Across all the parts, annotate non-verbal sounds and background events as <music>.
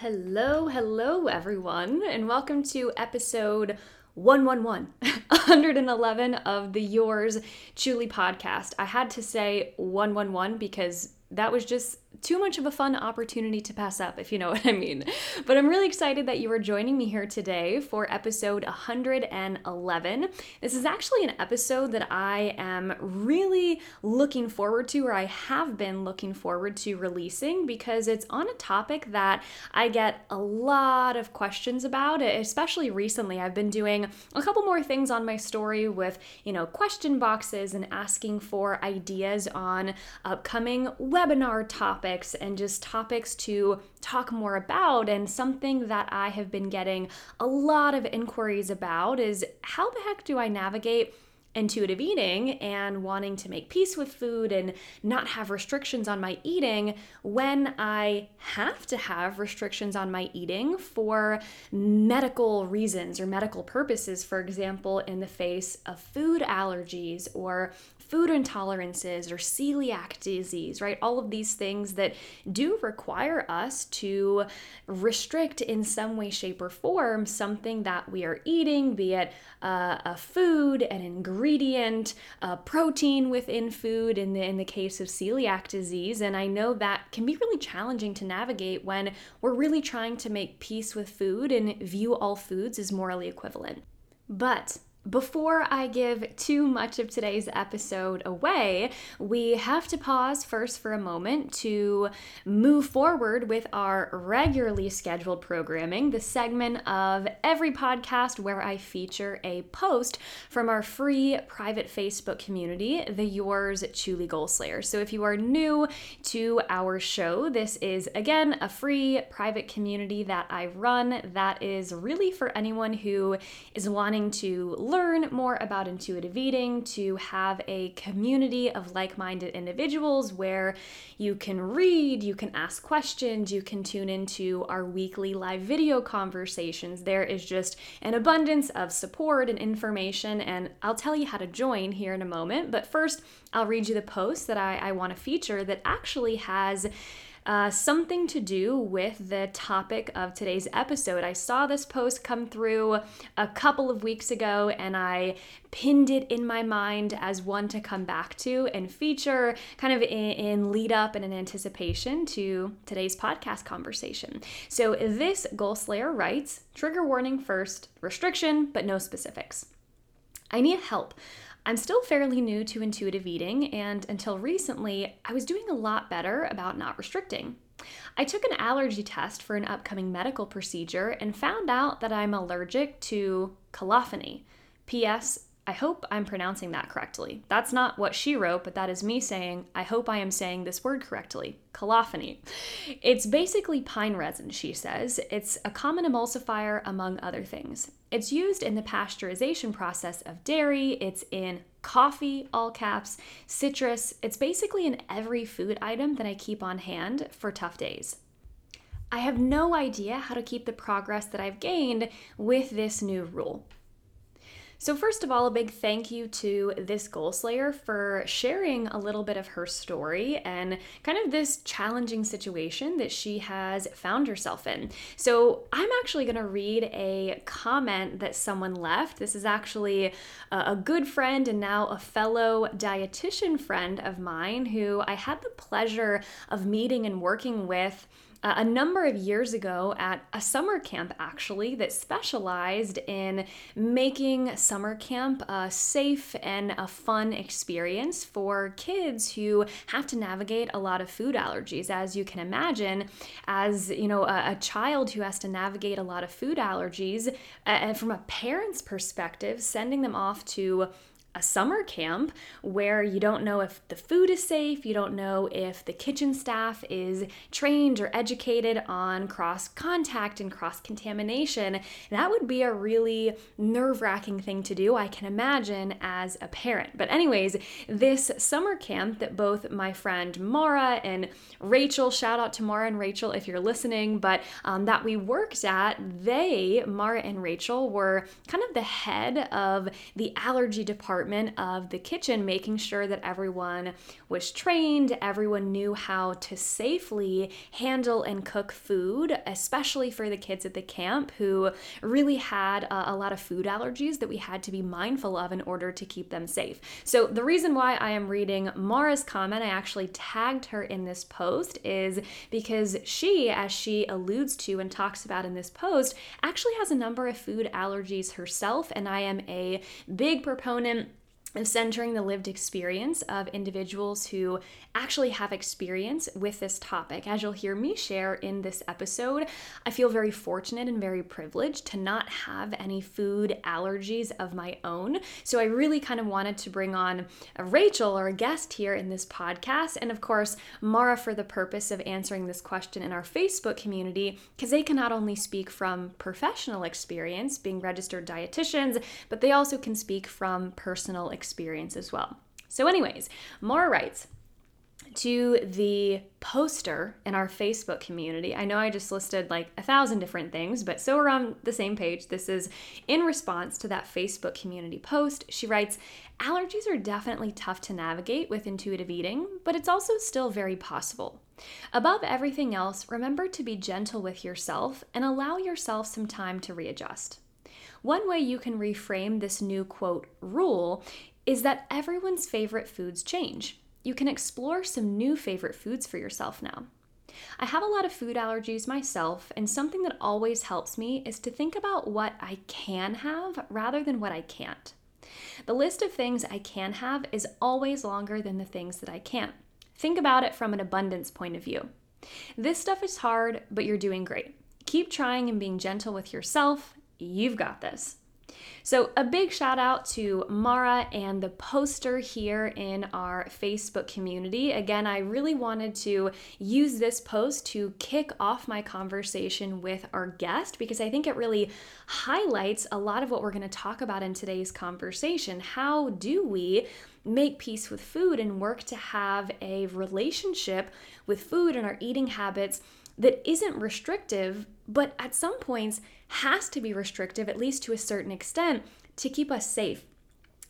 Hello, hello, everyone, and welcome to episode 111, <laughs> 111 of the Yours Truly podcast. I had to say 111 because that was just too much of a fun opportunity to pass up, if you know <laughs> what I mean. But I'm really excited that you are joining me here today for episode 111. This is actually an episode that I am really looking forward to, or I have been looking forward to releasing, because it's on a topic that I get a lot of questions about, especially recently. I've been doing a couple more things on my story with, you know, question boxes and asking for ideas on upcoming webinar topics topics and just topics to talk more about. And something that I have been getting a lot of inquiries about is how the heck do I navigate? intuitive eating and wanting to make peace with food and not have restrictions on my eating when I have to have restrictions on my eating for medical reasons or medical purposes, for example, in the face of food allergies or food intolerances or celiac disease, right? All of these things that do require us to restrict in some way, shape, or form something that we are eating, be it uh, a food, an ingredient, a protein within food, in the, in the case of celiac disease. And I know that can be really challenging to navigate when we're really trying to make peace with food and view all foods as morally equivalent. But before I give too much of today's episode away, we have to pause first for a moment to move forward with our regularly scheduled programming, the segment of every podcast where I feature a post from our free private Facebook community, the Yours Truly Goal Slayer. So if you are new to our show, this is again a free private community that I run that is really for anyone who is wanting to learn more about intuitive eating, to have a community of like minded individuals where you can read, you can ask questions, you can tune into our weekly live video conversations. There is just an abundance of support and information, and I'll tell you how to join here in a moment. But first, I'll read you the post that I, I want to feature that actually has uh, something to do with the topic of today's episode. I saw this post come through a couple of weeks ago and I pinned it in my mind as one to come back to and feature kind of in, in lead up and in anticipation to today's podcast conversation. So this Goal Slayer writes trigger warning first, restriction, but no specifics. I need help. I'm still fairly new to intuitive eating, and until recently, I was doing a lot better about not restricting. I took an allergy test for an upcoming medical procedure and found out that I'm allergic to colophony. P.S. I hope I'm pronouncing that correctly. That's not what she wrote, but that is me saying, I hope I am saying this word correctly. Colophony. It's basically pine resin, she says. It's a common emulsifier, among other things. It's used in the pasteurization process of dairy, it's in coffee, all caps, citrus. It's basically in every food item that I keep on hand for tough days. I have no idea how to keep the progress that I've gained with this new rule. So, first of all, a big thank you to this goal slayer for sharing a little bit of her story and kind of this challenging situation that she has found herself in. So, I'm actually going to read a comment that someone left. This is actually a good friend and now a fellow dietitian friend of mine who I had the pleasure of meeting and working with uh, a number of years ago at a summer camp, actually, that specialized in making summer camp a safe and a fun experience for kids who have to navigate a lot of food allergies. As you can imagine, as you know, a, a child who has to navigate a lot of food allergies, uh, and from a parent's perspective, sending them off to a summer camp where you don't know if the food is safe, you don't know if the kitchen staff is trained or educated on cross contact and cross contamination. That would be a really nerve wracking thing to do, I can imagine, as a parent. But, anyways, this summer camp that both my friend Mara and Rachel, shout out to Mara and Rachel if you're listening, but um, that we worked at, they, Mara and Rachel, were kind of the head of the allergy department department of the kitchen, making sure that everyone was trained, everyone knew how to safely handle and cook food, especially for the kids at the camp who really had a, a lot of food allergies that we had to be mindful of in order to keep them safe. So, the reason why I am reading Mara's comment, I actually tagged her in this post, is because she, as she alludes to and talks about in this post, actually has a number of food allergies herself, and I am a big proponent of centering the lived experience of individuals who actually have experience with this topic. As you'll hear me share in this episode, I feel very fortunate and very privileged to not have any food allergies of my own. So I really kind of wanted to bring on a Rachel or a guest here in this podcast, and of course, Mara for the purpose of answering this question in our Facebook community, because they can not only speak from professional experience, being registered dietitians, but they also can speak from personal experience as well. So, anyways, Mara writes, to the poster in our Facebook community. I know I just listed like a thousand different things, but so we're on the same page. This is in response to that Facebook community post. She writes Allergies are definitely tough to navigate with intuitive eating, but it's also still very possible. Above everything else, remember to be gentle with yourself and allow yourself some time to readjust. One way you can reframe this new quote rule is that everyone's favorite foods change you can explore some new favorite foods for yourself now. I have a lot of food allergies myself, and something that always helps me is to think about what I can have rather than what I can't. The list of things I can have is always longer than the things that I can't. Think about it from an abundance point of view. This stuff is hard, but you're doing great. Keep trying and being gentle with yourself. You've got this. So, a big shout out to Mara and the poster here in our Facebook community. Again, I really wanted to use this post to kick off my conversation with our guest because I think it really highlights a lot of what we're going to talk about in today's conversation. How do we make peace with food and work to have a relationship with food and our eating habits that isn't restrictive, but at some points has to be restrictive, at least to a certain extent, to keep us safe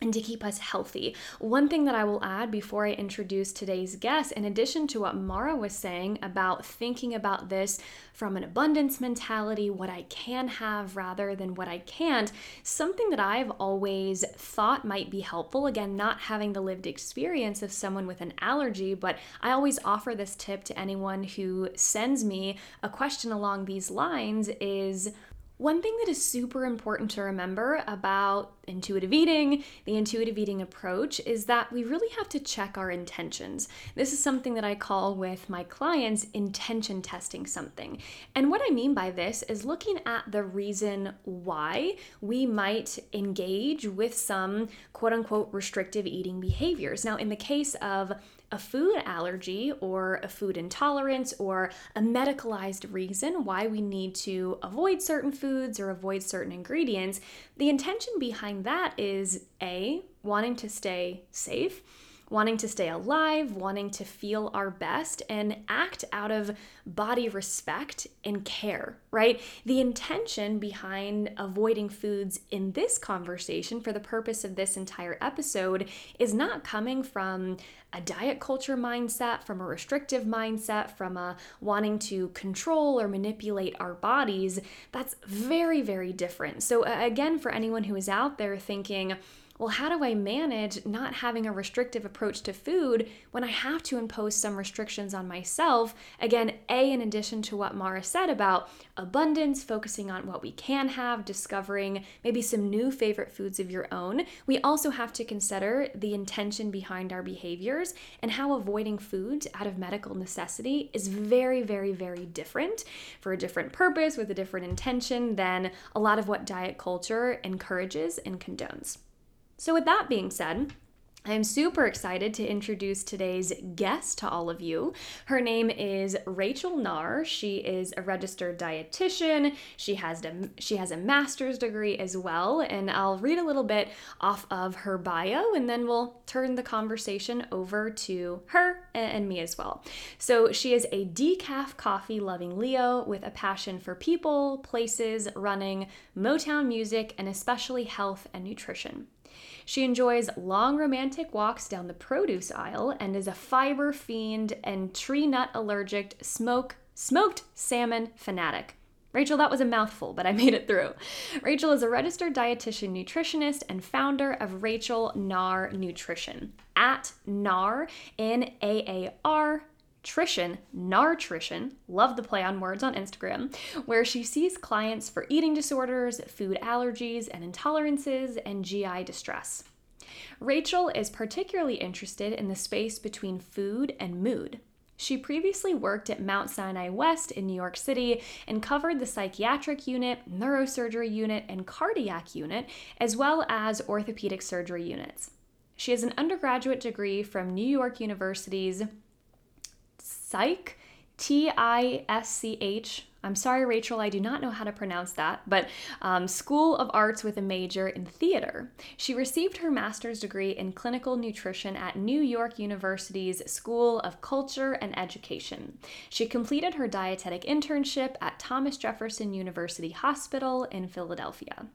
and to keep us healthy. One thing that I will add before I introduce today's guest, in addition to what Mara was saying about thinking about this from an abundance mentality, what I can have rather than what I can't, something that I've always thought might be helpful, again, not having the lived experience of someone with an allergy, but I always offer this tip to anyone who sends me a question along these lines is one thing that is super important to remember about intuitive eating, the intuitive eating approach, is that we really have to check our intentions. This is something that I call with my clients intention testing something. And what I mean by this is looking at the reason why we might engage with some quote unquote restrictive eating behaviors. Now, in the case of a food allergy or a food intolerance or a medicalized reason why we need to avoid certain foods or avoid certain ingredients, the intention behind that is A, wanting to stay safe wanting to stay alive, wanting to feel our best, and act out of body respect and care, right? The intention behind avoiding foods in this conversation, for the purpose of this entire episode, is not coming from a diet culture mindset, from a restrictive mindset, from a wanting to control or manipulate our bodies. That's very, very different. So, again, for anyone who is out there thinking, well, how do I manage not having a restrictive approach to food when I have to impose some restrictions on myself? Again, A, in addition to what Mara said about abundance, focusing on what we can have, discovering maybe some new favorite foods of your own, we also have to consider the intention behind our behaviors and how avoiding foods out of medical necessity is very, very, very different for a different purpose with a different intention than a lot of what diet culture encourages and condones. So, with that being said, I am super excited to introduce today's guest to all of you. Her name is Rachel Naar. She is a registered dietitian. She has a, she has a master's degree as well, and I'll read a little bit off of her bio and then we'll turn the conversation over to her and me as well. So, she is a decaf coffee loving Leo with a passion for people, places, running, Motown music, and especially health and nutrition. She enjoys long romantic walks down the produce aisle and is a fiber fiend and tree nut allergic smoke smoked salmon fanatic. Rachel, that was a mouthful, but I <laughs> made it through. Rachel is a registered dietitian nutritionist and founder of Rachel Naar Nutrition. At Naar, N A A R Trition, Naartrition, love the play on words on Instagram, where she sees clients for eating disorders, food allergies and intolerances, and GI distress. Rachel is particularly interested in the space between food and mood. She previously worked at Mount Sinai West in New York City and covered the psychiatric unit, neurosurgery unit, and cardiac unit, as well as orthopedic surgery units. She has an undergraduate degree from New York University's Psych, T I S C H. I'm sorry, Rachel, I do not know how to pronounce that, but um, School of Arts with a major in theater. She received her master's degree in clinical nutrition at New York University's School of Culture and Education. She completed her dietetic internship at Thomas Jefferson University Hospital in Philadelphia.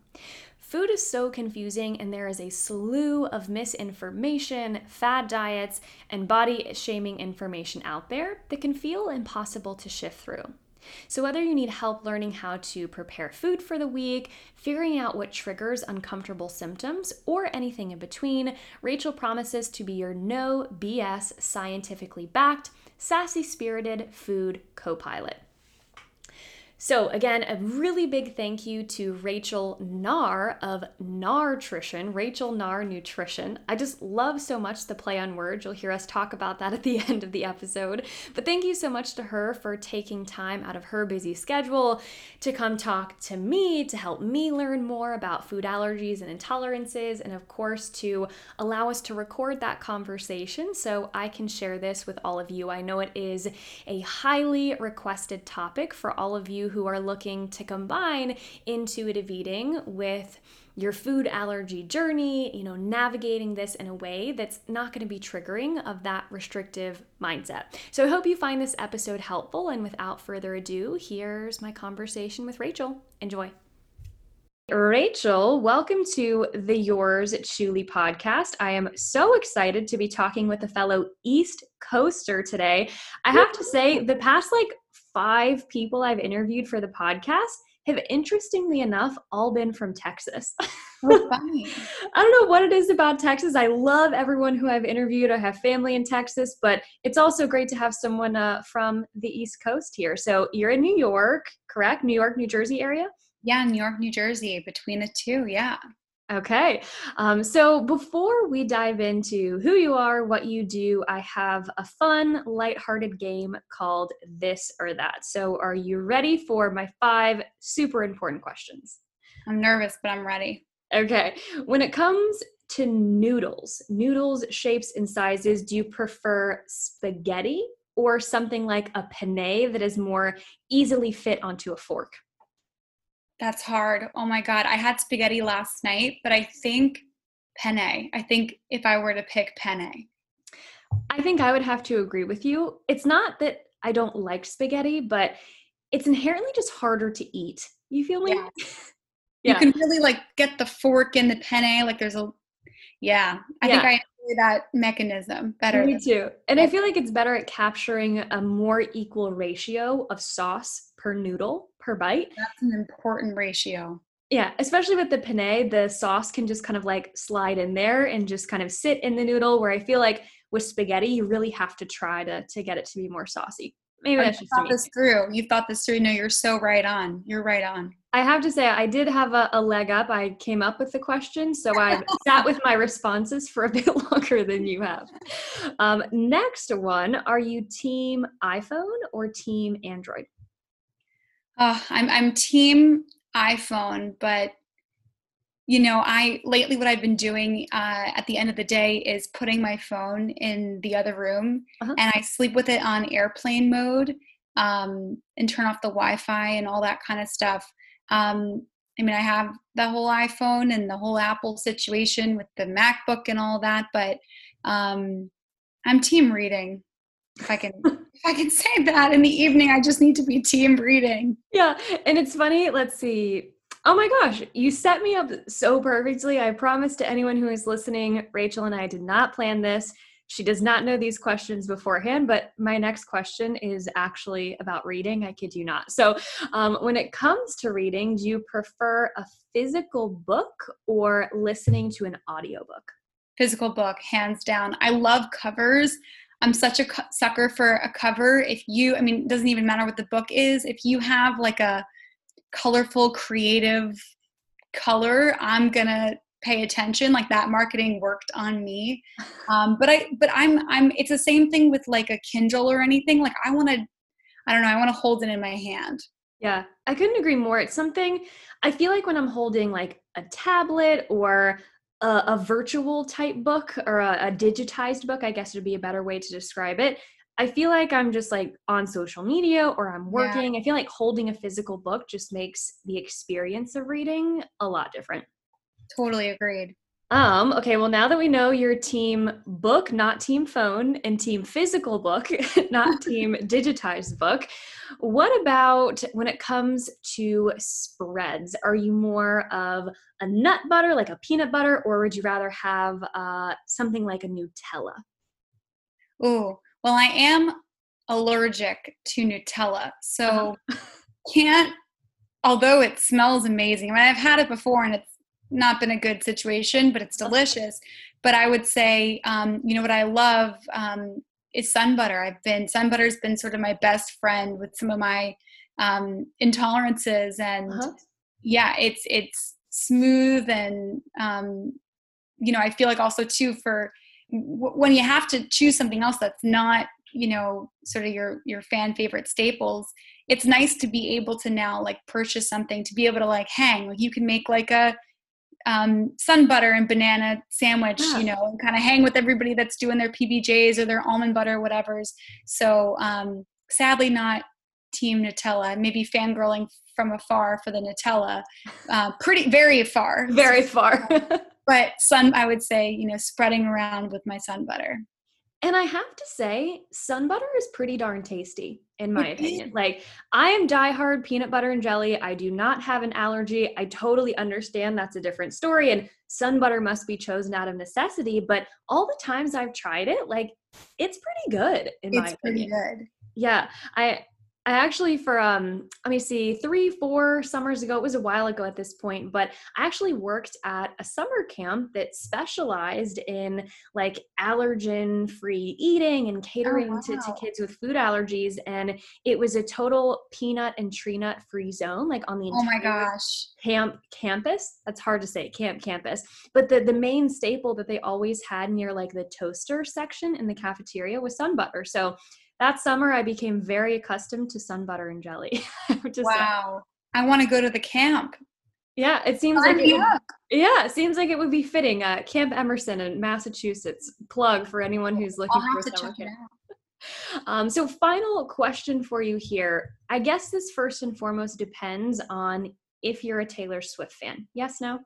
Food is so confusing, and there is a slew of misinformation, fad diets, and body shaming information out there that can feel impossible to shift through. So, whether you need help learning how to prepare food for the week, figuring out what triggers uncomfortable symptoms, or anything in between, Rachel promises to be your no BS, scientifically backed, sassy spirited food co pilot. So, again, a really big thank you to Rachel Naar of Naartrition, Rachel Naar Nutrition. I just love so much the play on words. You'll hear us talk about that at the <laughs> end of the episode. But thank you so much to her for taking time out of her busy schedule to come talk to me, to help me learn more about food allergies and intolerances, and of course, to allow us to record that conversation so I can share this with all of you. I know it is a highly requested topic for all of you who are looking to combine intuitive eating with your food allergy journey, you know, navigating this in a way that's not going to be triggering of that restrictive mindset. So I hope you find this episode helpful. And without further ado, here's my conversation with Rachel. Enjoy. Rachel, welcome to the Yours Truly podcast. I am so excited to be talking with a fellow East Coaster today. I have to say, the past like five people I've interviewed for the podcast have interestingly enough all been from Texas. <laughs> Oh, funny. I don't know what it is about Texas. I love everyone who I've interviewed. I have family in Texas, but it's also great to have someone uh, from the East Coast here. So you're in New York, correct? New York, New Jersey area? Yeah, New York, New Jersey, between the two. Yeah. Okay. Um, so before we dive into who you are, what you do, I have a fun, lighthearted game called This or That. So are you ready for my five super important questions? I'm nervous, but I'm ready. Okay. When it comes to noodles, noodles, shapes, and sizes, do you prefer spaghetti or something like a penne that is more easily fit onto a fork? That's hard. Oh my God. I had spaghetti last night, but I think penne. I think if I were to pick penne. I think I would have to agree with you. It's not that I don't like spaghetti, but it's inherently just harder to eat. You feel me? Yeah. <laughs> yeah. You can really like get the fork in the penne. Like there's a, yeah. I yeah. think I enjoy that mechanism better. Me too. And I feel like it's better at capturing a more equal ratio of sauce per noodle per bite. That's an important ratio. Yeah, especially with the penne, the sauce can just kind of like slide in there and just kind of sit in the noodle. Where I feel like with spaghetti, you really have to try to to get it to be more saucy. Maybe that's just thought this through. You thought this through. No, you're so right on. You're right on. I have to say, I did have a, a leg up. I came up with the question, so I sat with my responses for a <laughs> bit longer than you have. Um, next one: Are you team iPhone or team Android? Oh, I'm I'm team iPhone, but you know, I lately what I've been doing uh, at the end of the day is putting my phone in the other room, uh-huh. and I sleep with it on airplane mode um, and turn off the Wi-Fi and all that kind of stuff. Um, I mean, I have the whole iPhone and the whole Apple situation with the MacBook and all that, but um, I'm team reading if I can if I can say that in the evening, I just need to be team reading. Yeah. And it's funny, let's see. Oh my gosh, you set me up so perfectly. I promise to anyone who is listening, Rachel and I did not plan this. She does not know these questions beforehand, but my next question is actually about reading. I kid you not. So, um, when it comes to reading, do you prefer a physical book or listening to an audiobook? Physical book, hands down. I love covers. I'm such a sucker for a cover. If you, I mean, it doesn't even matter what the book is. If you have like a colorful, creative color, I'm gonna pay attention. Like that marketing worked on me. <laughs> Um, but I, but I'm, I'm. It's the same thing with like a Kindle or anything. Like I want to, I don't know. I want to hold it in my hand. Yeah, I couldn't agree more. It's something I feel like when I'm holding like a tablet or a, a virtual type book or a, a digitized book, I guess it would be a better way to describe it. I feel like I'm just like on social media or I'm working. Yeah. I feel like holding a physical book just makes the experience of reading a lot different. Totally agreed. Um, okay, well now that we know your team book, not team phone, and team physical book, <laughs> not <laughs> team digitized book, what about when it comes to spreads? Are you more of a nut butter, like a peanut butter, or would you rather have uh, something like a Nutella? Oh, well, I am allergic to Nutella, so uh-huh. <laughs> can't. Although it smells amazing, I mean, I've had it before and it's not been a good situation, but it's delicious. But I would say, um, you know, what I love um, is sun butter. I've been sun butter's been sort of my best friend with some of my um, intolerances, and uh-huh. yeah, it's it's smooth and um, you know, I feel like also too for when you have to choose something else that's not you know sort of your your fan favorite staples it's nice to be able to now like purchase something to be able to like hang like you can make like a um, sun butter and banana sandwich yeah. you know and kind of hang with everybody that's doing their pbjs or their almond butter whatever's. So um, sadly not team nutella maybe fangirling from afar for the nutella uh, pretty very far. Very far. <laughs> But sun i would say you know spreading around with my sun butter and i have to say sun butter is pretty darn tasty in my opinion. like i am diehard peanut butter and jelly. I do not have an allergy. I totally understand that's a different story and sun butter must be chosen out of necessity but all the times i've tried it like it's pretty good in it's my opinion. It's pretty good. Yeah i I actually for um let me see three four summers ago it was a while ago at this point but I actually worked at a summer camp that specialized in like allergen free eating and oh, catering oh, wow. to, to kids with food allergies and it was a total peanut and tree nut free zone like on the oh my gosh camp campus that's hard to say camp campus but the the main staple that they always had near like the toaster section in the cafeteria was sun butter so that summer I became very accustomed to sun butter and jelly. <laughs> wow. I want to go to the camp. Yeah, it seems Sign like it would, yeah, it seems like it would be fitting. Uh, camp Emerson in Massachusetts. Plug for anyone who's looking I'll for a summer camp. <laughs> Um, so, final question for you here. I guess this first and foremost depends on if you're a Taylor Swift fan. Yes, no?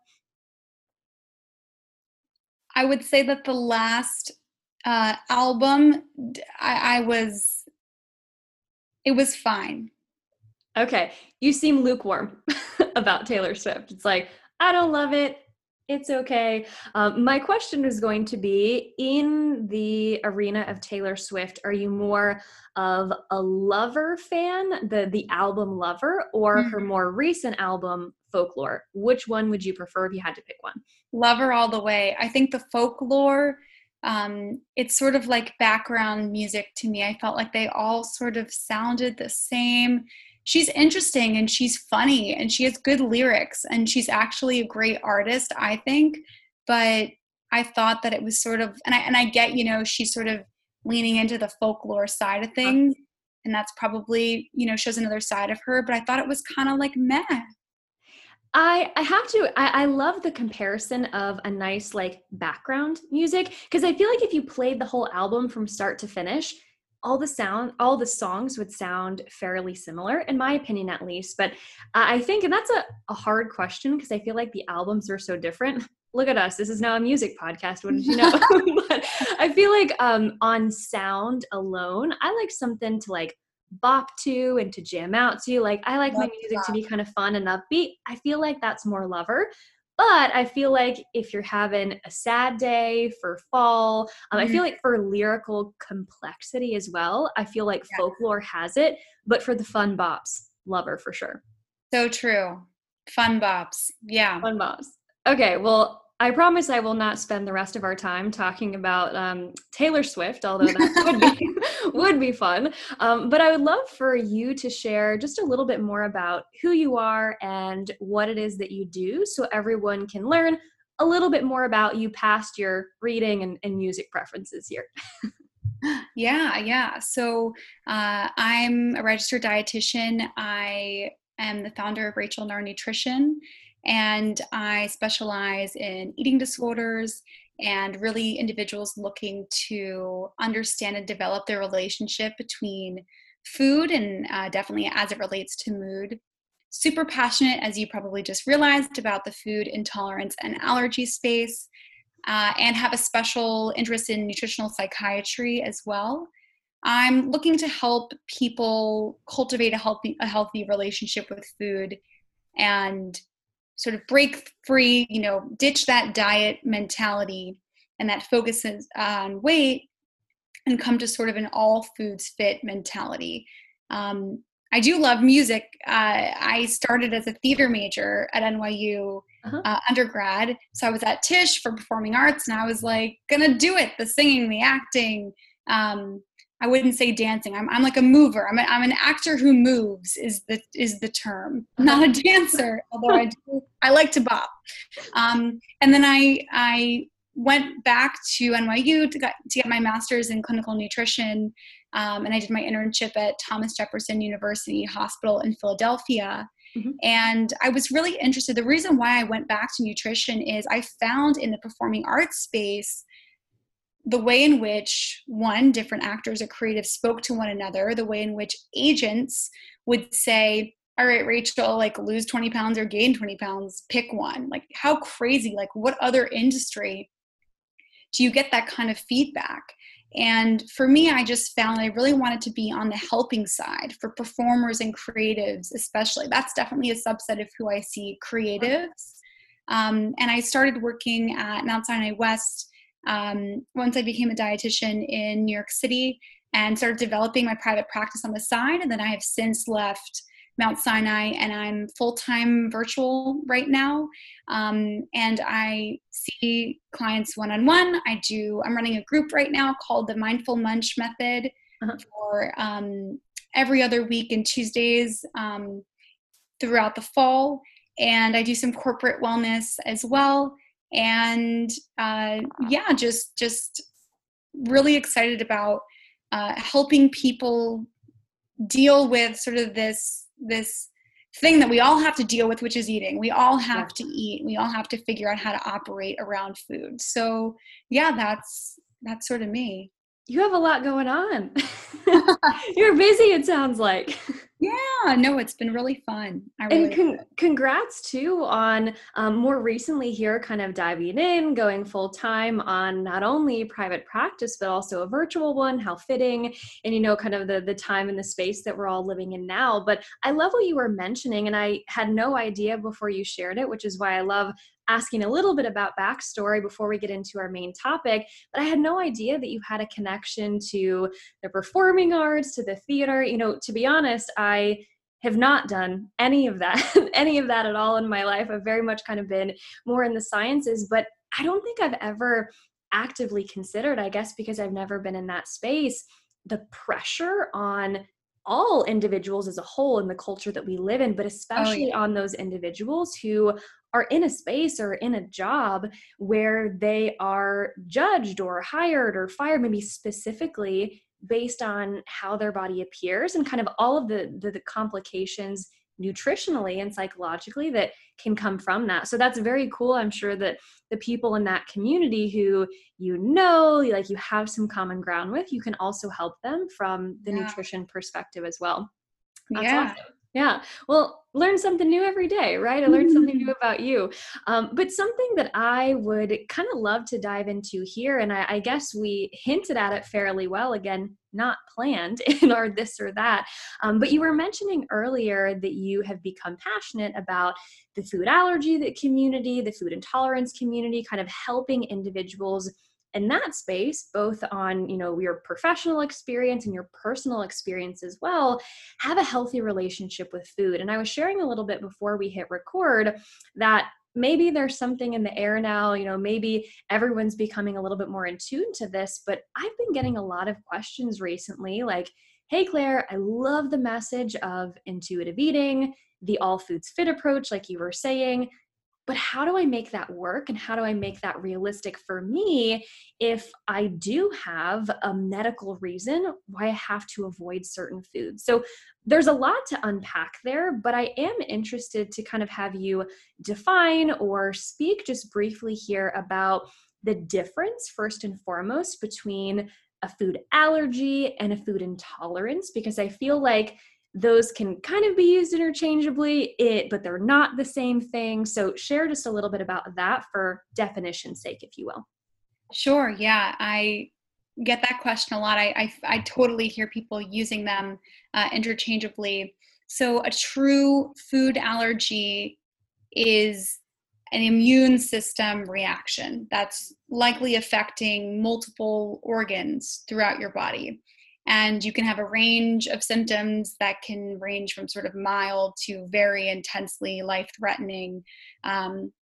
I would say that the last uh, album, I, I was, it was fine. Okay. You seem lukewarm <laughs> about Taylor Swift. It's like, I don't love it. It's okay. Um, my question is going to be in the arena of Taylor Swift, are you more of a lover fan, the, the album lover, or mm-hmm. her more recent album, Folklore? Which one would you prefer if you had to pick one? Lover all the way. I think the Folklore um, it's sort of like background music to me. I felt like they all sort of sounded the same. She's interesting and she's funny and she has good lyrics and she's actually a great artist, I think. But I thought that it was sort of, and I and I get, you know, she's sort of leaning into the folklore side of things, and that's probably, you know, shows another side of her. But I thought it was kind of like meh. I I have to I, I love the comparison of a nice like background music because I feel like if you played the whole album from start to finish, all the sound all the songs would sound fairly similar in my opinion at least but i think and that's a, a hard question because i feel like the albums are so different. <laughs> Look at us this is now a music podcast what did you know? <laughs> I feel like um on sound alone i like something to like bop to and to jam out to. Like I like Love my music that. to be kind of fun and upbeat. I feel like that's more lover. But I feel like if you're having a sad day for fall, um, I Mm-hmm. feel like for lyrical complexity as well, I feel like Yeah. folklore has it. But for the fun bops, lover for sure. So true. Fun bops. Yeah. Fun bops. Okay, well, I promise I will not spend the rest of our time talking about um, Taylor Swift, although that would be <laughs> would be fun. Um, but I would love for you to share just a little bit more about who you are and what it is that you do, so everyone can learn a little bit more about you past your reading and, and music preferences here. <laughs> Yeah, yeah. So uh, I'm a registered dietitian. I am the founder of Rachel Naar Nutrition, and I specialize in eating disorders and really individuals looking to understand and develop their relationship between food and uh, definitely as it relates to mood. Super passionate, as you probably just realized, about the food intolerance and allergy space uh, and have a special interest in nutritional psychiatry as well. I'm looking to help people cultivate a healthy a healthy relationship with food and sort of break free, you know, ditch that diet mentality and that focuses on weight and come to sort of an all foods fit mentality. Um, I do love music. Uh, I started as a theater major at NYU Uh-huh. uh, undergrad. So I was at Tisch for performing arts, and I was like, gonna do it the singing, the acting. Um, I wouldn't say dancing. I'm, I'm like a mover. I'm, a, I'm an actor who moves is the is the term, <laughs> not a dancer. although I do, I like to bop. Um, and then I I went back to NYU to get to get my master's in clinical nutrition, um, and I did my internship at Thomas Jefferson University Hospital in Philadelphia. Mhm. And I was really interested. The reason why I went back to nutrition is I found in the performing arts space the way in which one different actors or creatives spoke to one another the way in which agents would say all right rachel like lose 20 pounds or gain 20 pounds pick one. Like how crazy like what other industry do you get that kind of feedback? And for me i just found i really wanted to be on the helping side for performers and creatives especially. That's definitely a subset of who i see creatives. Um, and i started working at mount sinai west um, once I became a dietitian in New York City and started developing my private practice on the side. And then I have since left Mount Sinai and I'm full time virtual right now. Um, and I see clients one on one. I do, I'm running a group right now called the Mindful Munch Method Uh-huh. for um, every other week and Tuesdays um, throughout the fall. And I do some corporate wellness as well and uh, yeah just just really excited about uh, helping people deal with sort of this this thing that we all have to deal with which is eating. We all have to eat. We all have to figure out how to operate around food. So yeah that's that's sort of me. You have a lot going on. <laughs> <laughs> You're busy, it sounds like. Yeah no it's been really fun. I really and con- congrats too on um, more recently here kind of diving in going full time on not only private practice but also a virtual one how fitting and you know kind of the the time and the space that we're all living in now. But i love what you were mentioning and i had no idea before you shared it which is why i love asking a little bit about backstory before we get into our main topic but i had no idea that you had a connection to the performing arts to the theater. You know to be honest i have not done any of that <laughs> any of that at all in my life. I've very much kind of been more in the sciences but i don't think i've ever actively considered i guess because i've never been in that space the pressure on all individuals as a whole in the culture that we live in but oh, especially on those individuals who are in a space or in a job where they are judged or hired or fired maybe specifically based on how their body appears and kind of all of the, the, the complications nutritionally and psychologically that can come from that. So that's very cool. I'm sure that the people in that community who you know, like you have some common ground with, you can also help them from the Yeah. nutrition perspective as well. That's yeah awesome. Yeah. Well, learn something new every day, right? I learned something new about you. Um, but something that I would kind of love to dive into here, and I, I, guess we hinted at it fairly well, again, not planned <laughs> in our this or that. Um, but you were mentioning earlier that you have become passionate about the food allergy the community, the food intolerance community, kind of helping individuals in that space both on you know your professional experience and your personal experience as well have a healthy relationship with food. And i was sharing a little bit before we hit record that maybe there's something in the air now you know maybe everyone's becoming a little bit more in tune to this but i've been getting a lot of questions recently like hey claire i love the message of intuitive eating the all foods fit approach like you were saying but how do I make that work and how do I make that realistic for me if I do have a medical reason why I have to avoid certain foods? So there's a lot to unpack there, but I am interested to kind of have you define or speak just briefly here about the difference, first and foremost, between a food allergy and a food intolerance, because I feel like those can kind of be used interchangeably it but they're not the same thing. So share just a little bit about that for definition's sake if you will. Sure yeah i get that question a lot. I i, I totally hear people using them uh, interchangeably. So a true food allergy is an immune system reaction that's likely affecting multiple organs throughout your body and you can have a range of symptoms that can range from sort of mild to very intensely life threatening um,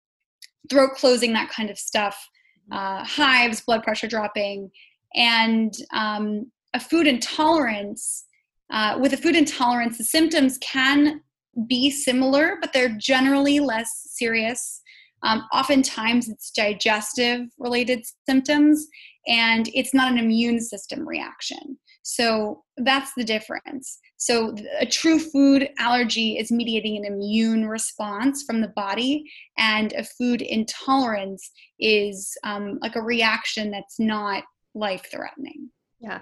throat closing that kind of stuff uh, hives blood pressure dropping and um, a food intolerance uh, with a food intolerance the symptoms can be similar but they're generally less serious. Um, oftentimes it's digestive related symptoms and it's not an immune system reaction so that's the difference. So a true food allergy is mediating an immune response from the body, and a food intolerance is um, like a reaction that's not life threatening. Yeah.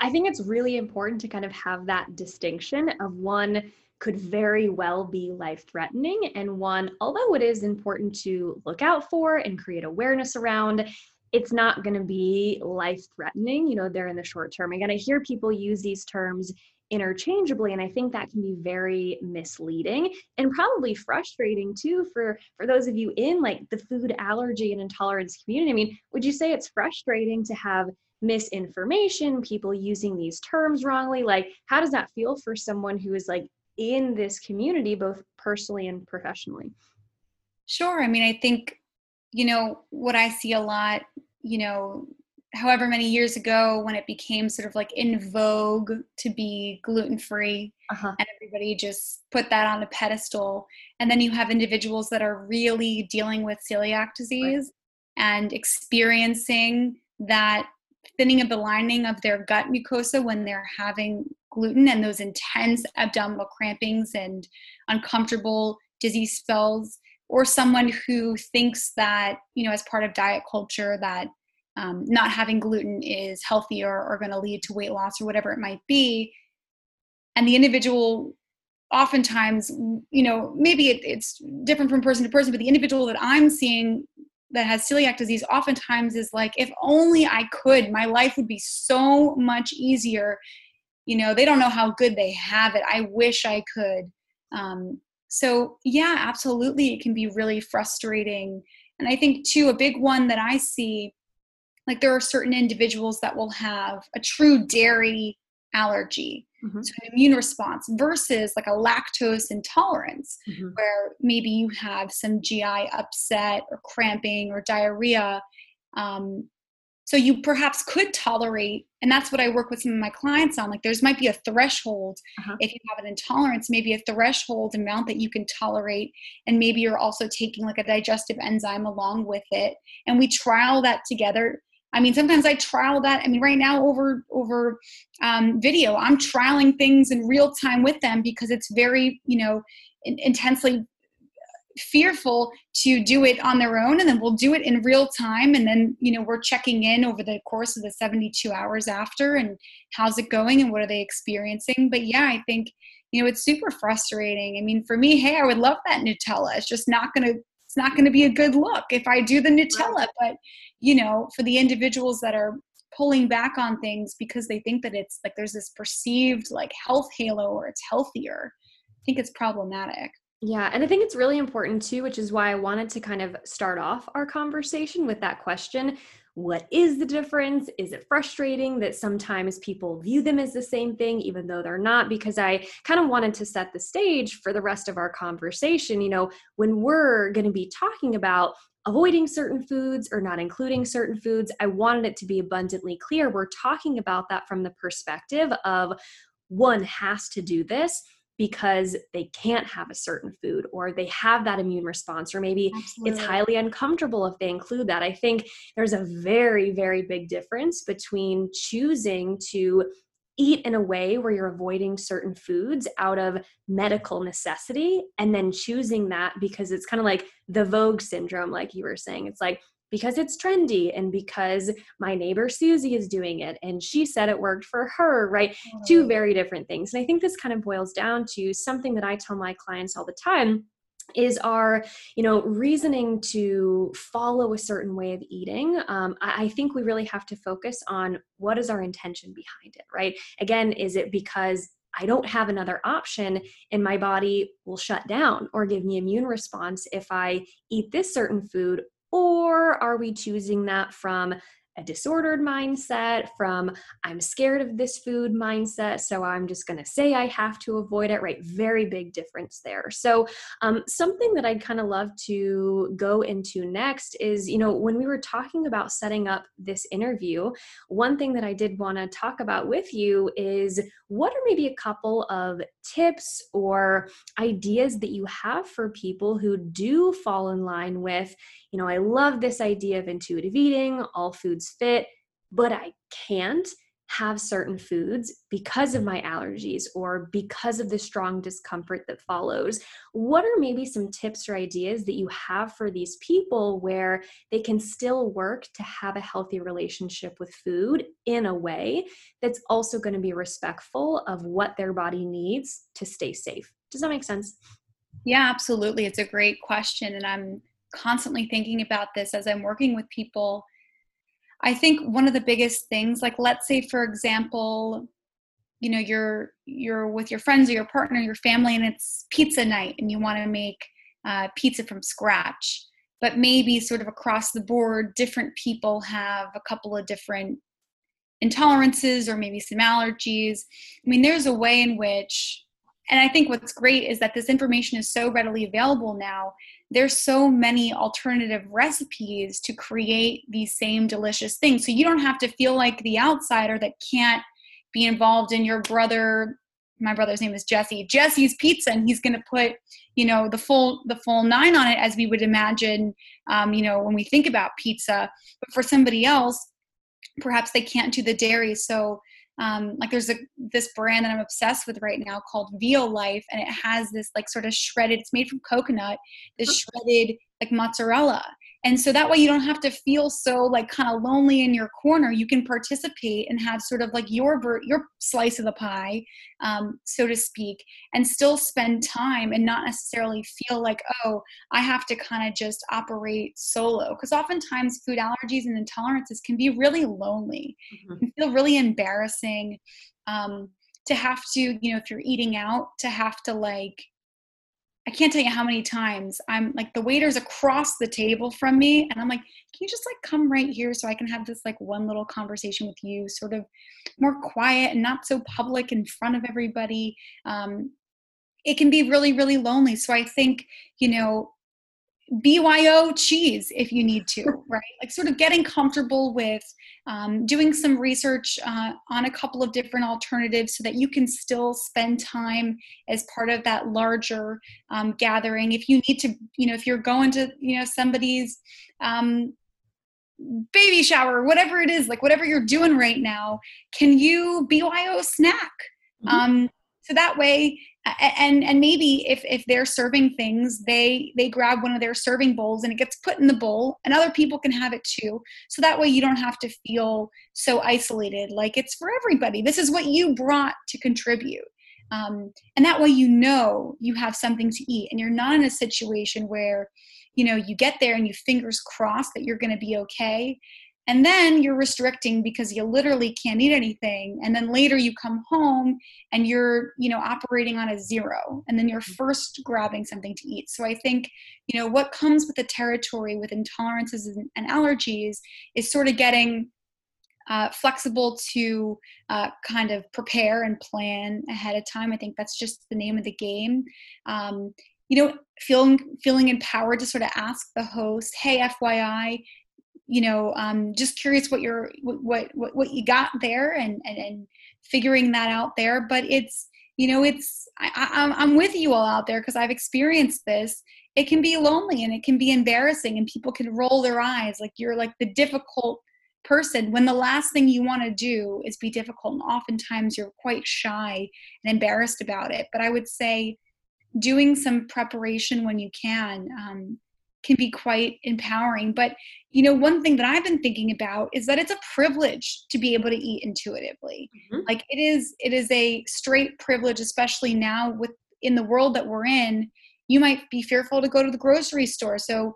I think it's really important to kind of have that distinction of one could very well be life threatening, and one, although it is important to look out for and create awareness around, it's not going to be life threatening, you know, they're in the short term. Again, I hear people use these terms interchangeably and i think that can be very misleading and probably frustrating too for for those of you in like the food allergy and intolerance community. I mean would you say it's frustrating to have misinformation people using these terms wrongly? Like how does that feel for someone who is like in this community both personally and professionally? Sure. I mean i think you know, what I see a lot, you know, however many years ago when it became sort of like in vogue to be gluten free uh-huh. and everybody just put that on a pedestal and then you have individuals that are really dealing with celiac disease right. and experiencing that thinning of the lining of their gut mucosa when they're having gluten and those intense abdominal crampings and uncomfortable dizzy spells or someone who thinks that you know as part of diet culture that um, not having gluten is healthier or going to lead to weight loss or whatever it might be. And the individual oftentimes you know maybe it, it's different from person to person but the individual that i'm seeing that has celiac disease oftentimes is like if only i could my life would be so much easier. You know they don't know how good they have it. I wish i could um, so, yeah, absolutely, it can be really frustrating. And I think, too, a big one that I see like there are certain individuals that will have a true dairy allergy mm-hmm. so an immune response versus like a lactose intolerance mm-hmm. where maybe you have some gi upset or cramping or diarrhea um, so you perhaps could tolerate and that's what i work with some of my clients on like there's might be a threshold. Uh-huh. if you have an intolerance maybe a threshold amount that you can tolerate and maybe you're also taking like a digestive enzyme along with it. And we trial that together. I mean sometimes i trial that i mean right now over over um, video i'm trialing things in real time with them because it's very you know in, intensely fearful to do it on their own and then we'll do it in real time and then you know we're checking in over the course of the 72 hours after and how's it going and what are they experiencing? But yeah i think you know it's super frustrating. I mean for me hey i would love that nutella. It's just not going to it's not going to be a good look if i do the nutella. But you know for the individuals that are pulling back on things because they think that it's like there's this perceived like health halo or it's healthier i think it's problematic yeah, and I think it's really important too, which is why I wanted to kind of start off our conversation with that question. What is the difference? Is it frustrating that sometimes people view them as the same thing, even though they're not? Because I kind of wanted to set the stage for the rest of our conversation. You know, when we're going to be talking about avoiding certain foods or not including certain foods, I wanted it to be abundantly clear. We're talking about that from the perspective of one has to do this because they can't have a certain food or they have that immune response or maybe Absolutely. it's highly uncomfortable if they include that. I think there's a very very big difference between choosing to eat in a way where you're avoiding certain foods out of medical necessity and then choosing that because it's kind of like the vogue syndrome like you were saying. It's like because it's trendy and because my neighbor Susie is doing it and she said it worked for her, right? Two very different things. And I think this kind of boils down to something that I tell my clients all the time is our you know reasoning to follow a certain way of eating um, I, I, think we really have to focus on what is our intention behind it right again is it because i don't have another option and my body will shut down or give me immune response if i eat this certain food or are we choosing that from a disordered mindset, from I'm scared of this food mindset, so I'm just going to say I have to avoid it, right? Very big difference there. So, um, something that I'd kind of love to go into next is, you know, when we were talking about setting up this interview, one thing that I did want to talk about with you is what are maybe a couple of tips or ideas that you have for people who do fall in line with, you know, I love this idea of intuitive eating, all foods fit, but I can't have certain foods because of my allergies or because of the strong discomfort that follows. What are maybe some tips or ideas that you have for these people where they can still work to have a healthy relationship with food in a way that's also going to be respectful of what their body needs to stay safe? Does that make sense? Yeah, absolutely. It's a great question. And I'm constantly thinking about this as I'm working with people. I think one of the biggest things, like let's say for example, you know, you're you're with your friends or your partner, your family, and it's pizza night, and you want to make uh, pizza from scratch. But maybe sort of across the board, different people have a couple of different intolerances or maybe some allergies. I mean, there's a way in which, and I think what's great is that this information is so readily available now there's so many alternative recipes to create these same delicious things. So you don't have to feel like the outsider that can't be involved in your brother my brother's name is Jesse. Jesse's Pizza, and he's going to put, you know, the full the full nine on it, as we would imagine, um, you know, when we think about pizza. But for somebody else, perhaps they can't do the dairy, so um, like there's a this brand that I'm obsessed with right now called Violife, and it has this like sort of shredded. It's made from coconut, this shredded like mozzarella, and so that way you don't have to feel so like kind of lonely in your corner. You can participate and have sort of like your your slice of the pie um, so to speak and still spend time and not necessarily feel like oh i have to kind of just operate solo. Because oftentimes food allergies and intolerances can be really lonely. Mm-hmm. can feel really embarrassing um, to have to you know if you're eating out to have to like I can't tell you how many times I'm like the waiter's across the table from me and I'm like, can you just like come right here so I can have this like one little conversation with you, sort of more quiet and not so public in front of everybody. Um, it can be really, really lonely. So I think, you know, BYO cheese if you need to, <laughs> right? Like sort of getting comfortable with um, doing some research uh, on a couple of different alternatives so that you can still spend time as part of that larger um, gathering. If you need to, you know, if you're going to, you know, somebody's um, baby shower, whatever it is, like whatever you're doing right now, can you BYO snack? Mm-hmm. Um, so that way and and maybe if if they're serving things they they grab one of their serving bowls and it gets put in the bowl and other people can have it too. So that way you don't have to feel so isolated like it's for everybody. This is what you brought to contribute. Um, and that way you know you have something to eat and you're not in a situation where you know you get there and you fingers crossed that you're going to be okay and then you're restricting because you literally can't eat anything. And then later you come home and you're you know operating on a zero. And then you're mm-hmm. first grabbing something to eat. So i think you know what comes with the territory with intolerances and, and allergies is sort of getting uh, flexible to uh, kind of prepare and plan ahead of time. I think that's just the name of the game. Um, you know feeling feeling empowered to sort of ask the host hey fyi you know um, just curious what you're what, what what you got there and and, and figuring that out there. But it's you know it's I, I'm, I'm with you all out there because i've experienced this. It can be lonely and it can be embarrassing and people can roll their eyes like you're like the difficult person when the last thing you want to do is be difficult and oftentimes you're quite shy and embarrassed about it. But i would say doing some preparation when you can um, can be quite empowering. But you know, one thing that I've been thinking about is that it's a privilege to be able to eat intuitively. Mm-hmm. Like it is, it is a straight privilege, especially now with in the world that we're in. You might be fearful to go to the grocery store, so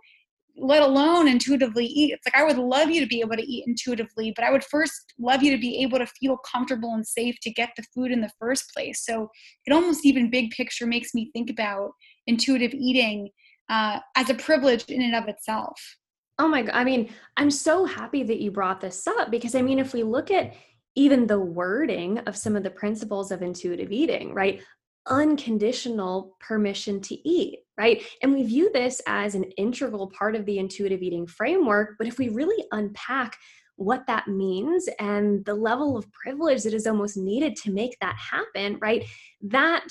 let alone intuitively eat. It's like I would love you to be able to eat intuitively, but I would first love you to be able to feel comfortable and safe to get the food in the first place. So it almost even big picture makes me think about intuitive eating uh, as a privilege in and of itself. Oh my God. I mean, I'm so happy that you brought this up because I mean, if we look at even the wording of some of the principles of intuitive eating, right? Unconditional permission to eat, right? And we view this as an integral part of the intuitive eating framework. But if we really unpack what that means and the level of privilege that is almost needed to make that happen, right? That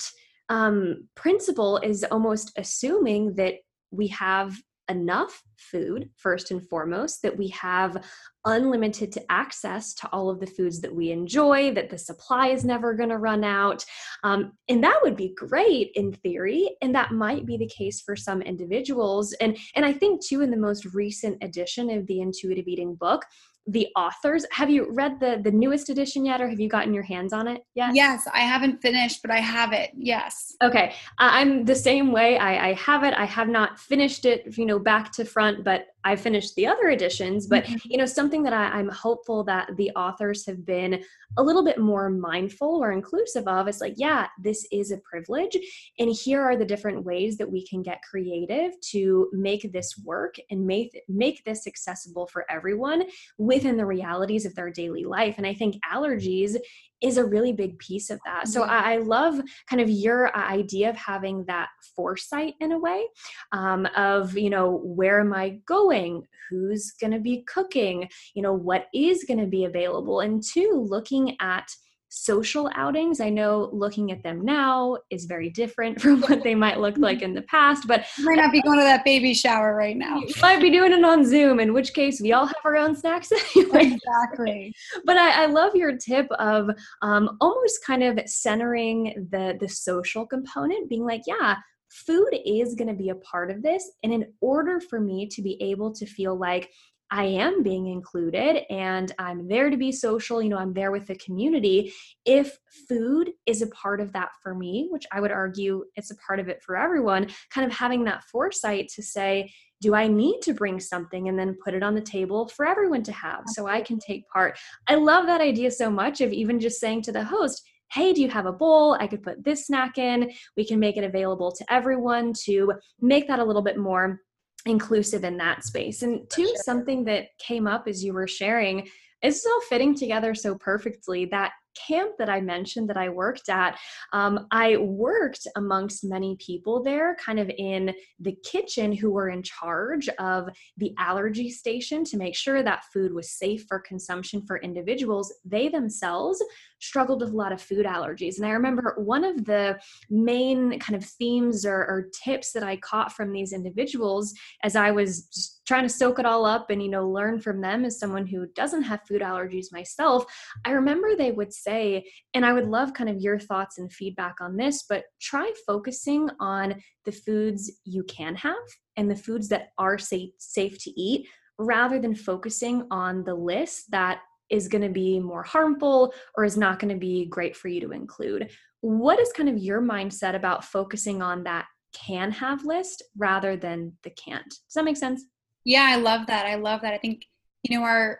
um, principle is almost assuming that we have enough food first and foremost that we have unlimited access to all of the foods that we enjoy that the supply is never going to run out. Um, and that would be great in theory and that might be the case for some individuals. And and i think too in the most recent edition of the intuitive eating book the authors. Have you read the the newest edition yet, or have you gotten your hands on it yet? Yes, I haven't finished, but I have it. Yes. Okay, I'm the same way. I, I have it. I have not finished it, you know, back to front, but I finished the other editions, but mm-hmm. you know, something that I, am hopeful that the authors have been a little bit more mindful or inclusive of is like, yeah, this is a privilege. And here are the different ways that we can get creative to make this work and make make this accessible for everyone within the realities of their daily life. And I think allergies is a really big piece of that. So I, I, love kind of your idea of having that foresight in a way um, of, you know, where am I going? Who's going to be cooking? You know, what is going to be available? And two, looking at social outings. I know looking at them now is very different <laughs> from what they might look like in the past, but you might not be going to that baby shower right now. You might be doing it on Zoom, in which case we all have our own snacks <laughs> anyway. Exactly. but I, I, love your tip of um, almost kind of centering the the social component, being like, yeah, food is going to be a part of this. And in order for me to be able to feel like I am being included and I'm there to be social, you know, I'm there with the community. If food is a part of that for me, which I would argue it's a part of it for everyone, kind of having that foresight to say, do I need to bring something and then put it on the table for everyone to have so I can take part? I love that idea so much of even just saying to the host, hey, do you have a bowl? I could put this snack in. We can make it available to everyone to make that a little bit more inclusive in that space. And two, sure. something that came up as you were sharing is all fitting together so perfectly that camp that I mentioned that I worked at, um, I worked amongst many people there, kind of in the kitchen, who were in charge of the allergy station to make sure that food was safe for consumption for individuals. They themselves struggled with a lot of food allergies. And I remember one of the main kind of themes or, or tips that I caught from these individuals as I was trying to soak it all up and you know learn from them as someone who doesn't have food allergies myself i remember they would say and i would love kind of your thoughts and feedback on this but try focusing on the foods you can have and the foods that are safe safe to eat rather than focusing on the list that is going to be more harmful or is not going to be great for you to include. what is kind of your mindset about focusing on that can have list rather than the can't? Does that make sense? Yeah, I love that. I love that. I think, you know, our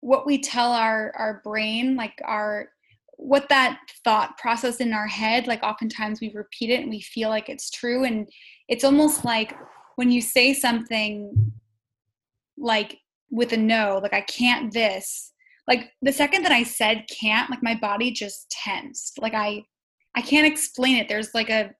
what we tell our our brain, like our what that thought process in our head, like oftentimes we repeat it and we feel like it's true. And it's almost like when you say something like with a no, like I can't this, like the second that I said can't, like my body just tensed. Like I I can't explain it. There's like a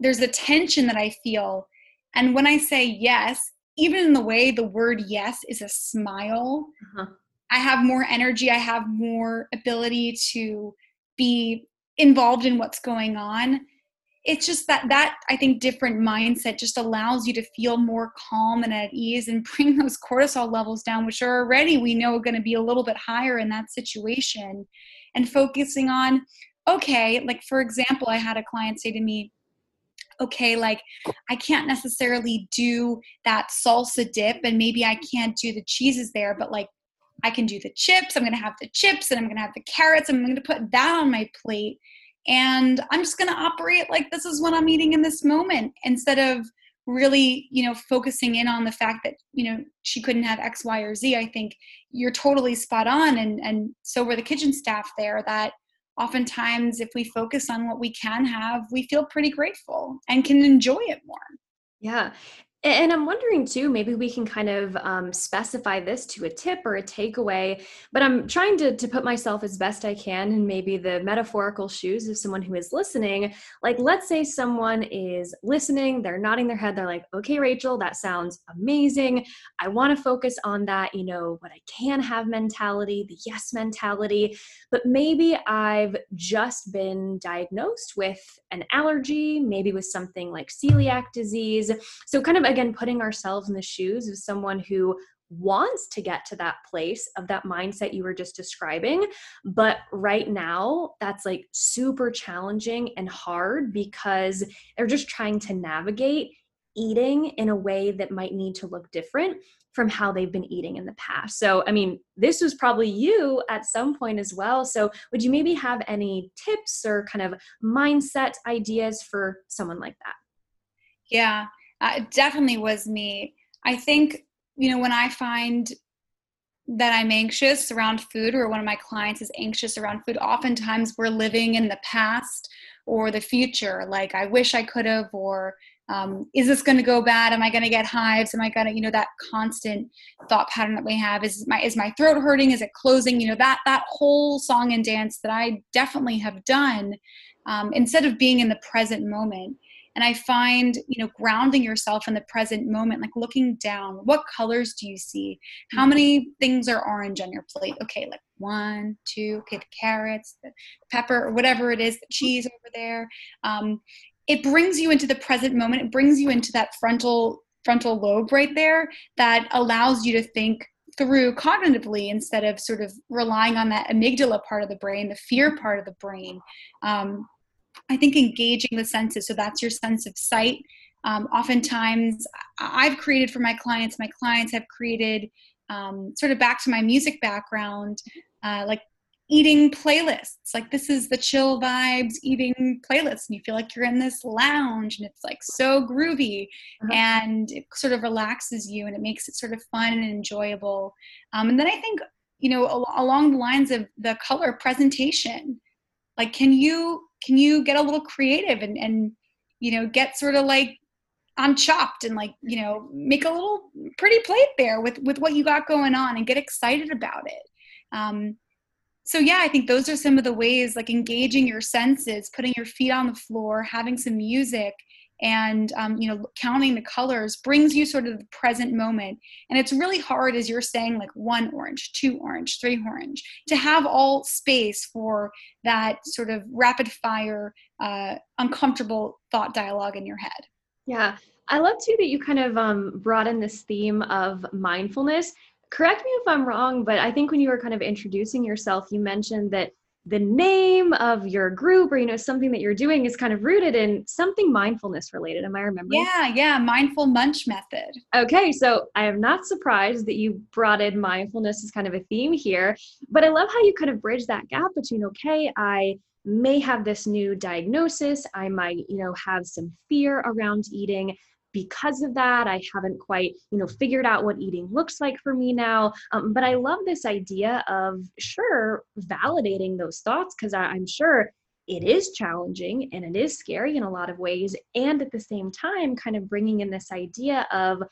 there's a tension that I feel. And when I say yes, even in the way the word yes is a smile, uh-huh. I have more energy, I have more ability to be involved in what's going on. It's just that that I think different mindset just allows you to feel more calm and at ease and <laughs> bring those cortisol levels down, which are already we know going to be a little bit higher in that situation. And focusing on, okay, like for example, I had a client say to me, okay, like I can't necessarily do that salsa dip and maybe I can't do the cheeses there, but like I can do the chips. I'm going to have the chips and I'm going to have the carrots. I'm going to put that on my plate. And I'm just going to operate like this is what I'm eating in this moment instead of really, you know, focusing in on the fact that, you know, she couldn't have X, Y, or Z. I think you're totally spot on. And, and so were the kitchen staff there that oftentimes if we focus on what we can have, we feel pretty grateful and can enjoy it more. Yeah. And I'm wondering too, maybe we can kind of um, specify this to a tip or a takeaway, but I'm trying to, to put myself as best I can in maybe the metaphorical shoes of someone who is listening. Like, let's say someone is listening, they're nodding their head, they're like, okay, Rachel, that sounds amazing. I want to focus on that, you know, what I can have mentality, the yes mentality, but maybe I've just been diagnosed with an allergy, maybe with something like celiac disease. So, kind of again putting ourselves in the shoes of someone who wants to get to that place of that mindset you were just describing. But right now, that's like super challenging and hard because they're just trying to navigate eating in a way that might need to look different from how they've been eating in the past. So, I mean, this was probably you at some point as well. So, would you maybe have any tips or kind of mindset ideas for someone like that? Yeah, uh, it definitely was me. I think, you know, when I find that I'm anxious around food or one of my clients is anxious around food, oftentimes we're living in the past or the future. Like, I wish I could have, or um, is this going to go bad? Am I going to get hives? Am I going to, you know, that constant thought pattern that we have is my, is my throat hurting? Is it closing? You know, that, that whole song and dance that I definitely have done um, instead of being in the present moment and i find you know grounding yourself in the present moment like looking down what colors do you see? How mm-hmm. many things are orange on your plate? Okay like one two okay the carrots the pepper or whatever it is the cheese over there. Um, it brings you into the present moment. It brings you into that frontal frontal lobe right there that allows you to think through cognitively instead of sort of relying on that amygdala part of the brain the fear part of the brain. Um, I think engaging the senses, so that's your sense of sight. Um, oftentimes, I've created for my clients, my clients have created um, sort of back to my music background, uh, like eating playlists. Like, this is the chill vibes eating playlist, and you feel like you're in this lounge and it's like so groovy uh-huh. and it sort of relaxes you and it makes it sort of fun and enjoyable. Um, and then I think, you know, al- along the lines of the color presentation, like, can you can you get a little creative and and you know get sort of like on chopped and like you know make a little pretty plate there with with what you got going on and get excited about it. Um, so yeah i think those are some of the ways like engaging your senses putting your feet on the floor having some music and um, you know counting the colors brings you sort of the present moment. And it's really hard as you're saying like one orange two orange three orange to have all space for that sort of rapid fire uh, uncomfortable thought dialogue in your head. Yeah. I love too that you kind of um, brought in this theme of mindfulness. Correct me if i'm wrong but i think when you were kind of introducing yourself you mentioned that the name of your group or you know something that you're doing is kind of rooted in something mindfulness related am i remembering yeah yeah mindful munch method okay so i am not surprised that you brought in mindfulness as kind of a theme here but i love how you kind of bridge that gap between okay i may have this new diagnosis. I might, you know, have some fear around eating because of that i haven't quite you know figured out what eating looks like for me now. Um, but i love this idea of sure validating those thoughts because i'm sure it is challenging and it is scary in a lot of ways and at the same time kind of bringing in this idea of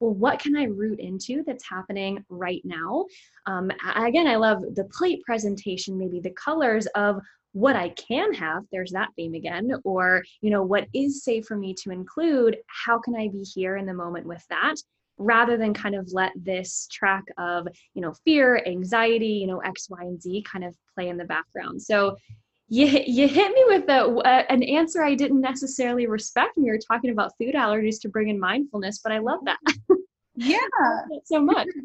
well what can i root into that's happening right now? Um, again i love the plate presentation maybe the colors of what I can have, there's that theme again, or, you know, what is safe for me to include, how can I be here in the moment with that? rather than kind of let this track of you know fear anxiety you know x y and z kind of play in the background so you, <laughs> you hit me with a, an answer i didn't necessarily respect when you were talking about food allergies to bring in mindfulness but i love that <laughs> Yeah. <laughs> so much. <laughs>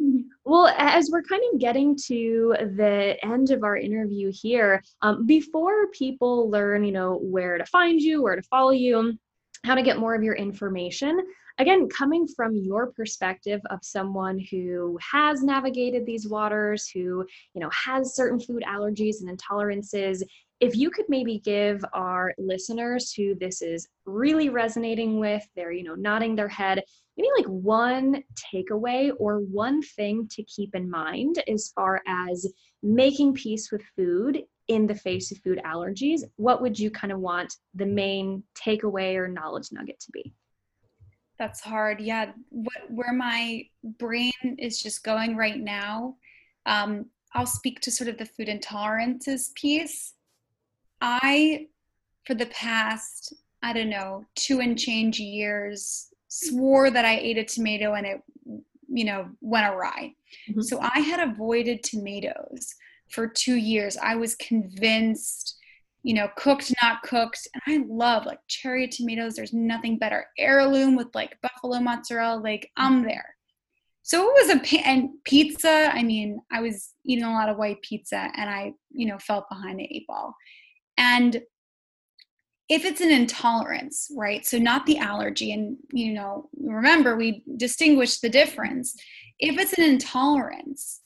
Well, as we're kind of getting to the end of our interview here, um, before people learn, you know, where to find you, where to follow you, how to get more of your information, again, coming from your perspective of someone who has navigated these waters, who, you know, has certain food allergies and intolerances, if you could maybe give our listeners who this is really resonating with, they're, you know, nodding their head, maybe like one takeaway or one thing to keep in mind as far as making peace with food in the face of food allergies, what would you kind of want the main takeaway or knowledge nugget to be? That's hard. Yeah, what where my brain is just going right now. Um, I'll speak to sort of the food intolerances piece. I, for the past, I don't know, two and change years, swore that I ate a tomato and it, you know, went awry. Mm-hmm. So I had avoided tomatoes for two years. I was convinced, you know, cooked, not cooked. And I love like cherry tomatoes. There's nothing better. Heirloom with like buffalo mozzarella. Like I'm mm-hmm. there. So it was a and pizza. I mean, I was eating a lot of white pizza, and I, you know, felt behind the eight ball. And if it's an intolerance, right? So not the allergy, and you know, remember we distinguish the difference. If it's an intolerance,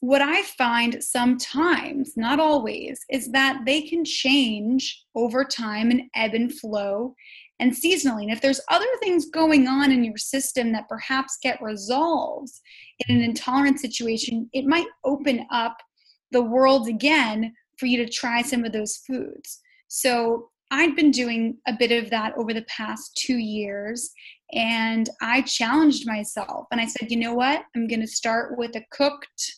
what I find sometimes, not always, is that they can change over time and ebb and flow and seasonally. And if there's other things going on in your system that perhaps get resolved in an intolerant situation, it might open up the world again for you to try some of those foods. So I'd been doing a bit of that over the past two years, and I challenged myself and I said, you know what? I'm going to start with a cooked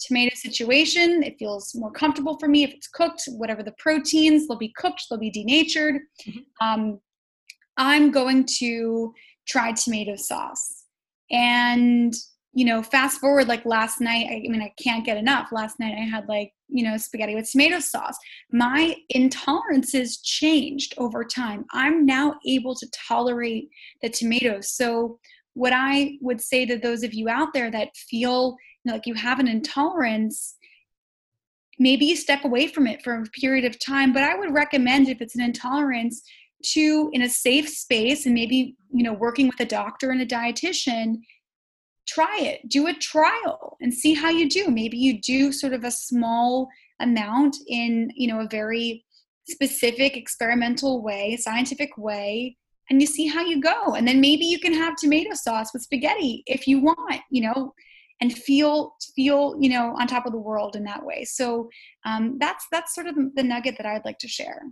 tomato situation. It feels more comfortable for me if it's cooked, whatever the proteins, they'll be cooked, they'll be denatured. Mm-hmm. Um, I'm going to try tomato sauce. And you know, fast forward like last night, I, I, mean, I can't get enough. Last night I had like, you know, spaghetti with tomato sauce. My intolerances changed over time. I'm now able to tolerate the tomatoes. So, what I would say to those of you out there that feel you know, like you have an intolerance, maybe you step away from it for a period of time. But I would recommend if it's an intolerance, to in a safe space and maybe you know working with a doctor and a dietitian try it. Do a trial and see how you do. Maybe you do sort of a small amount in you know a very specific experimental way scientific way and you see how you go. And then maybe you can have tomato sauce with spaghetti if you want you know and feel feel you know on top of the world in that way. So um, that's that's sort of the nugget that i'd like to share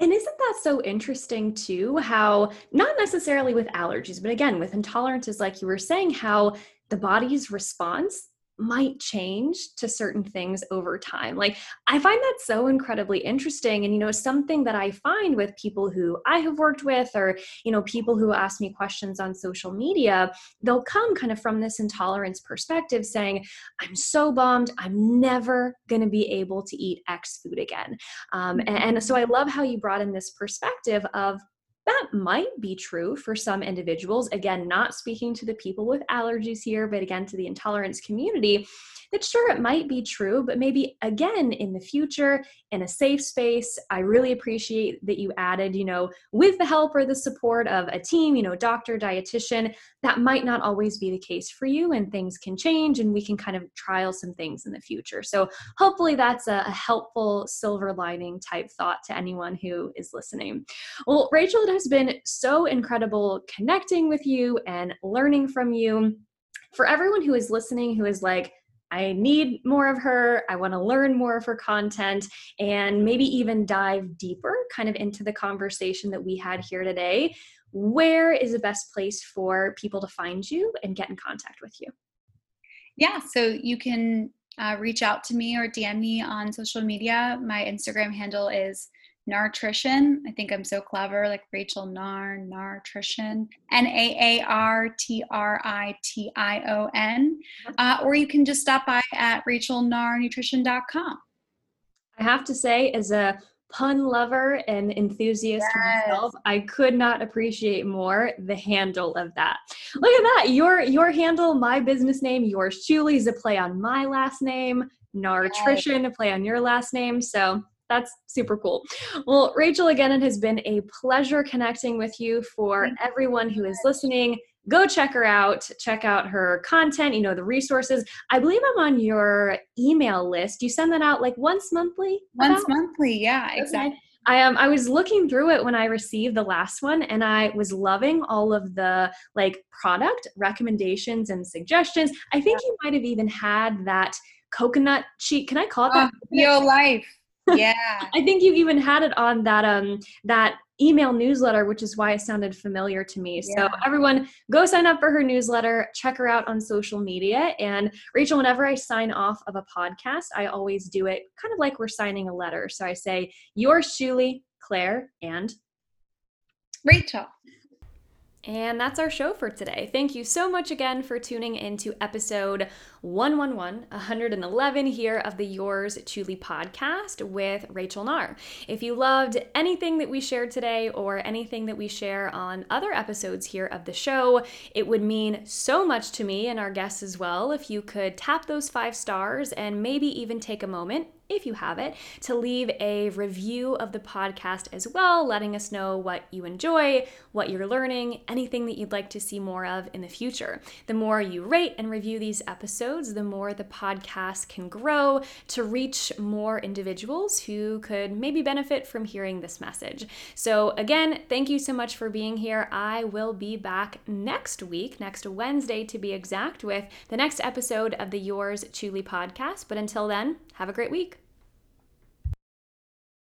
and isn't that so interesting too? How not necessarily with allergies, but again, with intolerances, like you were saying, how the body's response might change to certain things over time. Like I find that so incredibly interesting and you know something that I find with people who I have worked with or you know people who ask me questions on social media, they'll come kind of from this intolerance perspective saying, "I'm so bummed, I'm never going to be able to eat X food again." Um, and, and so I love how you brought in this perspective of that might be true for some individuals. Again, not speaking to the people with allergies here, but again to the intolerance community that sure it might be true, but maybe again in the future in a safe space. I really appreciate that you added, you know, with the help or the support of a team, you know, doctor, dietitian. That might not always be the case for you, and things can change, and we can kind of trial some things in the future. So hopefully that's a, helpful silver lining type thought to anyone who is listening. Well, Rachel, it has been so incredible connecting with you and learning from you. For everyone who is listening, who is like, I need more of her. I want to learn more of her content and maybe even dive deeper kind of into the conversation that we had here today. Where is the best place for people to find you and get in contact with you? Yeah, so you can uh, reach out to me or DM me on social media. My Instagram handle is Naartrition. I think I'm so clever, like Rachel Naar, Naartrition, N A A R T R I T I O N. Uh, or you can just stop by at rachelnaarnutrition.com. I have to say, as a pun lover and enthusiast yes. myself, I could not appreciate more the handle of that. Look at that. Your your handle, my business name, yours Chewly is a play on my last name, Naartrition, yes. a play on your last name. So that's super cool. Well, Rachel, again, it has been a pleasure connecting with you. For everyone who is listening, go check her out. Check out her content, you know, the resources. I believe I'm on your email list. You send that out like once monthly? Once about? monthly, yeah, exactly. Okay. I um I was looking through it when I received the last one and I was loving all of the like product recommendations and suggestions. I think yeah. you might have even had that coconut sheet. Can I call it that? Violife yeah. <laughs> I think you even had it on that um that email newsletter which is why it sounded familiar to me. Yeah. so everyone go sign up for her newsletter check her out on social media and rachel whenever i sign off of a podcast i always do it kind of like we're signing a letter. So i say yours Chewly claire and rachel and that's our show for today. Thank you so much again for tuning into episode 111, 111 here of the Yours Chewly podcast with Rachel Naar. If you loved anything that we shared today or anything that we share on other episodes here of the show, it would mean so much to me and our guests as well if you could tap those five stars and maybe even take a moment if you have it, to leave a review of the podcast as well, letting us know what you enjoy, what you're learning, anything that you'd like to see more of in the future. The more you rate and review these episodes, the more the podcast can grow to reach more individuals who could maybe benefit from hearing this message. So, again, thank you so much for being here. I will be back next week, next Wednesday to be exact, with the next episode of the Yours Chewly podcast. But until then, have a great week.